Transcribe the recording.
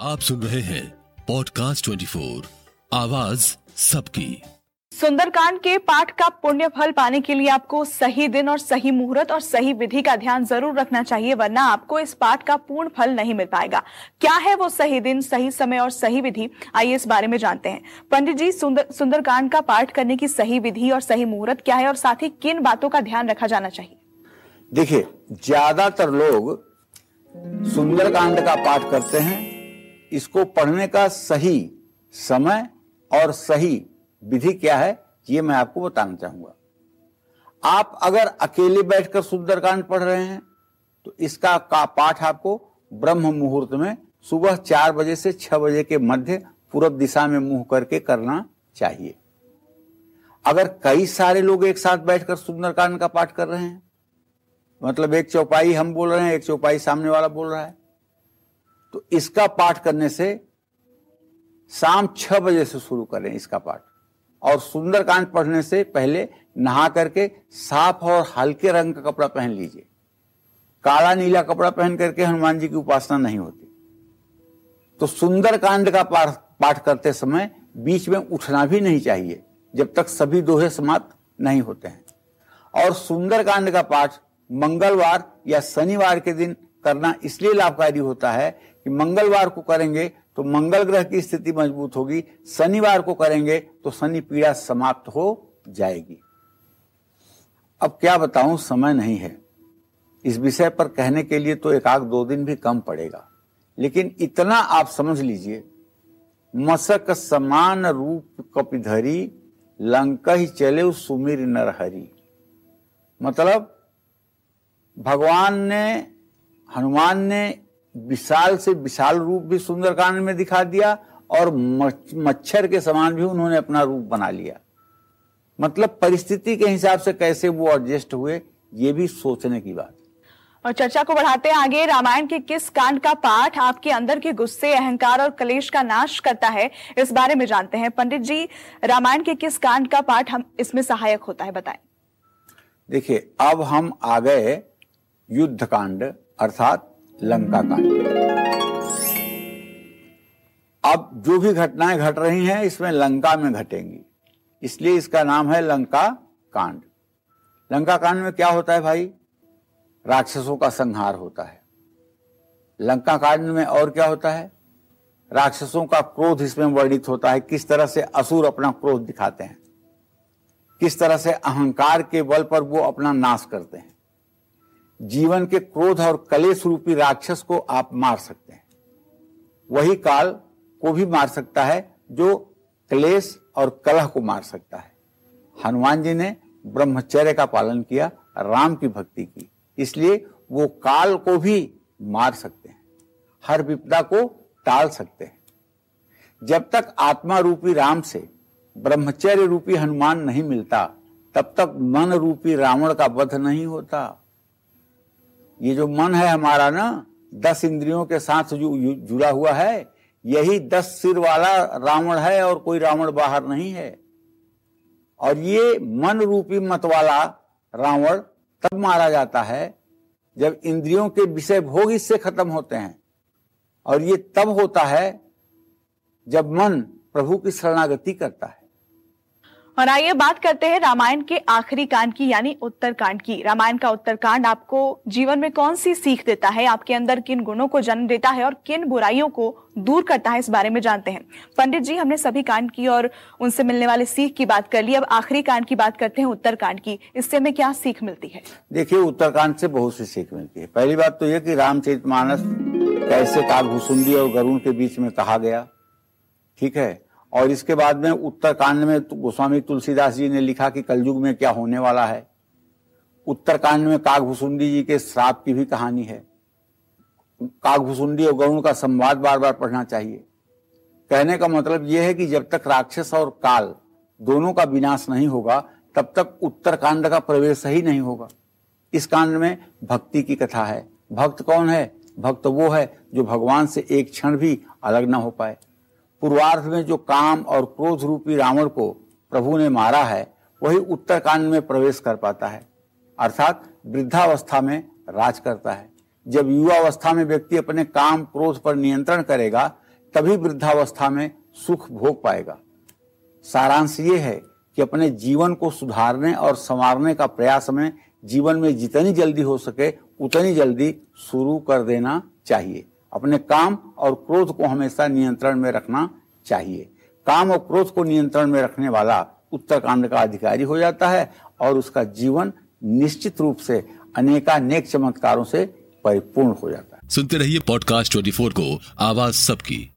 आप सुन रहे हैं पॉडकास्ट 24 आवाज़ सबकी। सुंदरकांड के पाठ का पुण्य फल पाने के लिए आपको सही दिन और सही मुहूर्त और सही विधि का ध्यान ज़रूर रखना चाहिए वरना आपको इस पाठ का पूर्ण फल नहीं मिल पाएगा। क्या है वो सही दिन सही समय और सही विधि? आइए इस बारे में जानते हैं। पंडित जी सुंदर सुंदरकांड का पाठ करने की सही विधि और सही मुहूर्त क्या है और साथ ही किन बातों का ध्यान रखा जाना चाहिए? देखिए ज़्यादातर लोग सुंदरकांड का पाठ करते हैं इसको पढ़ने का सही समय और सही विधि क्या है, ये मैं आपको बताना चाहूँगा। आप अगर अकेले बैठकर सुंदरकांड पढ़ रहे हैं तो इसका का पाठ आपको ब्रह्म मुहूर्त में सुबह चार बजे से छह बजे के मध्य पूर्व दिशा में मुँह करके करना चाहिए। अगर कई सारे लोग एक साथ बैठकर सुंदरकांड का पाठ कर रहे हैं मतलब एक चौपाई हम बोल रहे हैं, एक चौपाई सामने वाला बोल रहा है तो इसका पाठ करने से शाम छह बजे से शुरू करें इसका पाठ। और सुंदरकांड पढ़ने से पहले नहा करके साफ़ और हल्के रंग का कपड़ा पहन लीजिए। काला नीला कपड़ा पहन करके हनुमान जी की उपासना नहीं होती। तो सुंदरकांड का पाठ पाठ करते समय बीच में उठना भी नहीं चाहिए, जब तक सभी दोहे समाप्त नहीं होते हैं। और सुंदरकांड का पाठ मंगलवार या शनिवार के दिन करना इसलिए लाभकारी होता है कि मंगलवार को करेंगे तो मंगल ग्रह की स्थिति मज़बूत होगी, शनिवार को करेंगे तो शनि पीड़ा समाप्त हो जाएगी। अब क्या बताऊँ, समय नहीं है। इस विषय पर कहने के लिए तो एक आध दो दिन भी कम पड़ेगा। लेकिन इतना आप समझ लीजिए मसक समान रूप कपिधरी, लंक ही चले सुमिर नरहरी। मतलब भगवान ने हनुमान ने विशाल से विशाल रूप भी सुंदरकांड में दिखा दिया और मच्छर के समान भी उन्होंने अपना रूप बना लिया। मतलब परिस्थिति के हिसाब से कैसे वो एडजस्ट हुए ये भी सोचने की बात। और चर्चा को बढ़ाते हैं आगे रामायण के किस कांड का पाठ आपके अंदर के गुस्से अहंकार और कलेश का नाश करता है इस बारे में जानते हैं। पंडित जी रामायण के किस कांड का पाठ हम इसमें सहायक होता है बताएँ। देखिए अब हम आ गए युद्ध कांड अर्थात लंका कांड अब जो भी घटनाएँ घट रही हैं, इसमें लंका में घटेंगी। इसलिए इसका नाम है लंका कांड। लंका कांड में क्या होता है भाई? राक्षसों का संहार होता है। लंका कांड में और क्या होता है? राक्षसों का क्रोध इसमें वर्णित होता है। किस तरह से असुर अपना क्रोध दिखाते हैं? किस तरह से अहंकार के बल पर वो अपना नाश करते हैं? जीवन के क्रोध और कलेश रूपी राक्षस को आप मार सकते हैं। वही काल को भी मार सकता है, जो क्लेश और कलह को मार सकता है। हनुमान जी ने ब्रह्मचर्य का पालन किया, राम की भक्ति की। इसलिए वो काल को भी मार सकते हैं, हर विपदा को टाल सकते हैं। जब तक आत्मा रूपी राम से ब्रह्मचर्य रूपी हनुमान नहीं मिलता, तब तक मन रूपी रावण का वध नहीं होता। ये जो मन है हमारा ना, दस इंद्रियों के साथ जो जुड़ा हुआ है, यही दस सिर वाला रावण है और कोई रावण बाहर नहीं है। और ये मन रूपी मत वाला रावण तब मारा जाता है जब इंद्रियों के विषय भोग इससे खत्म होते हैं। और ये तब होता है जब मन प्रभु की शरणागति करता है। और आइए बात करते हैं रामायण के आखिरी कांड की, यानी उत्तरकांड की। रामायण का उत्तरकांड आपको जीवन में कौन सी सीख देता है? आपके अंदर किन गुणों को जन्म देता है और किन बुराइयों को दूर करता है इस बारे में जानते हैं। पंडित जी, हमने सभी कांड की और उनसे मिलने वाले सीख की बात कर ली। अब आखिरी कांड की बात करते हैं उत्तरकांड की। इससे हमें क्या सीख मिलती है? देखिए उत्तरकांड से बहुत सी सीख मिलती है। पहली बात तो यह कि रामचरित मानस कैसे कागभूसुंडी और गरुण के बीच में कहा गया। ठीक है? और इसके बाद में उत्तरकांड में तो गोस्वामी तुलसीदास जी ने लिखा कि कलयुग में क्या होने वाला है। उत्तरकांड में कागभूसुंडी जी के श्राप की भी कहानी है। कागभूसुंडी और गरुण का संवाद बार बार पढ़ना चाहिए। कहने का मतलब यह है कि जब तक राक्षस और काल दोनों का विनाश नहीं होगा, तब तक उत्तरकांड का प्रवेश ही नहीं होगा। इस कांड में भक्ति की कथा है। भक्त कौन है? भक्त वो है जो भगवान से एक क्षण भी अलग ना हो पाए। पूर्वार्ध में जो काम और क्रोध रूपी रावण को प्रभु ने मारा है, वही उत्तरकांड में प्रवेश कर पाता है। अर्थात वृद्धावस्था में राज करता है। जब युवावस्था में व्यक्ति अपने काम क्रोध पर नियंत्रण करेगा, तभी वृद्धावस्था में सुख भोग पाएगा। सारांश ये है कि अपने जीवन को सुधारने और संवारने का प्रयास में जीवन में जितनी जल्दी हो सके, उतनी जल्दी शुरू कर देना चाहिए। अपने काम और क्रोध को हमेशा नियंत्रण में रखना चाहिए। काम और क्रोध को नियंत्रण में रखने वाला उत्तरकांड का अधिकारी हो जाता है और उसका जीवन निश्चित रूप से अनेकानेक चमत्कारों से परिपूर्ण हो जाता है। सुनते रहिए पॉडकास्ट ट्वेंटी को, आवाज़ सबकी।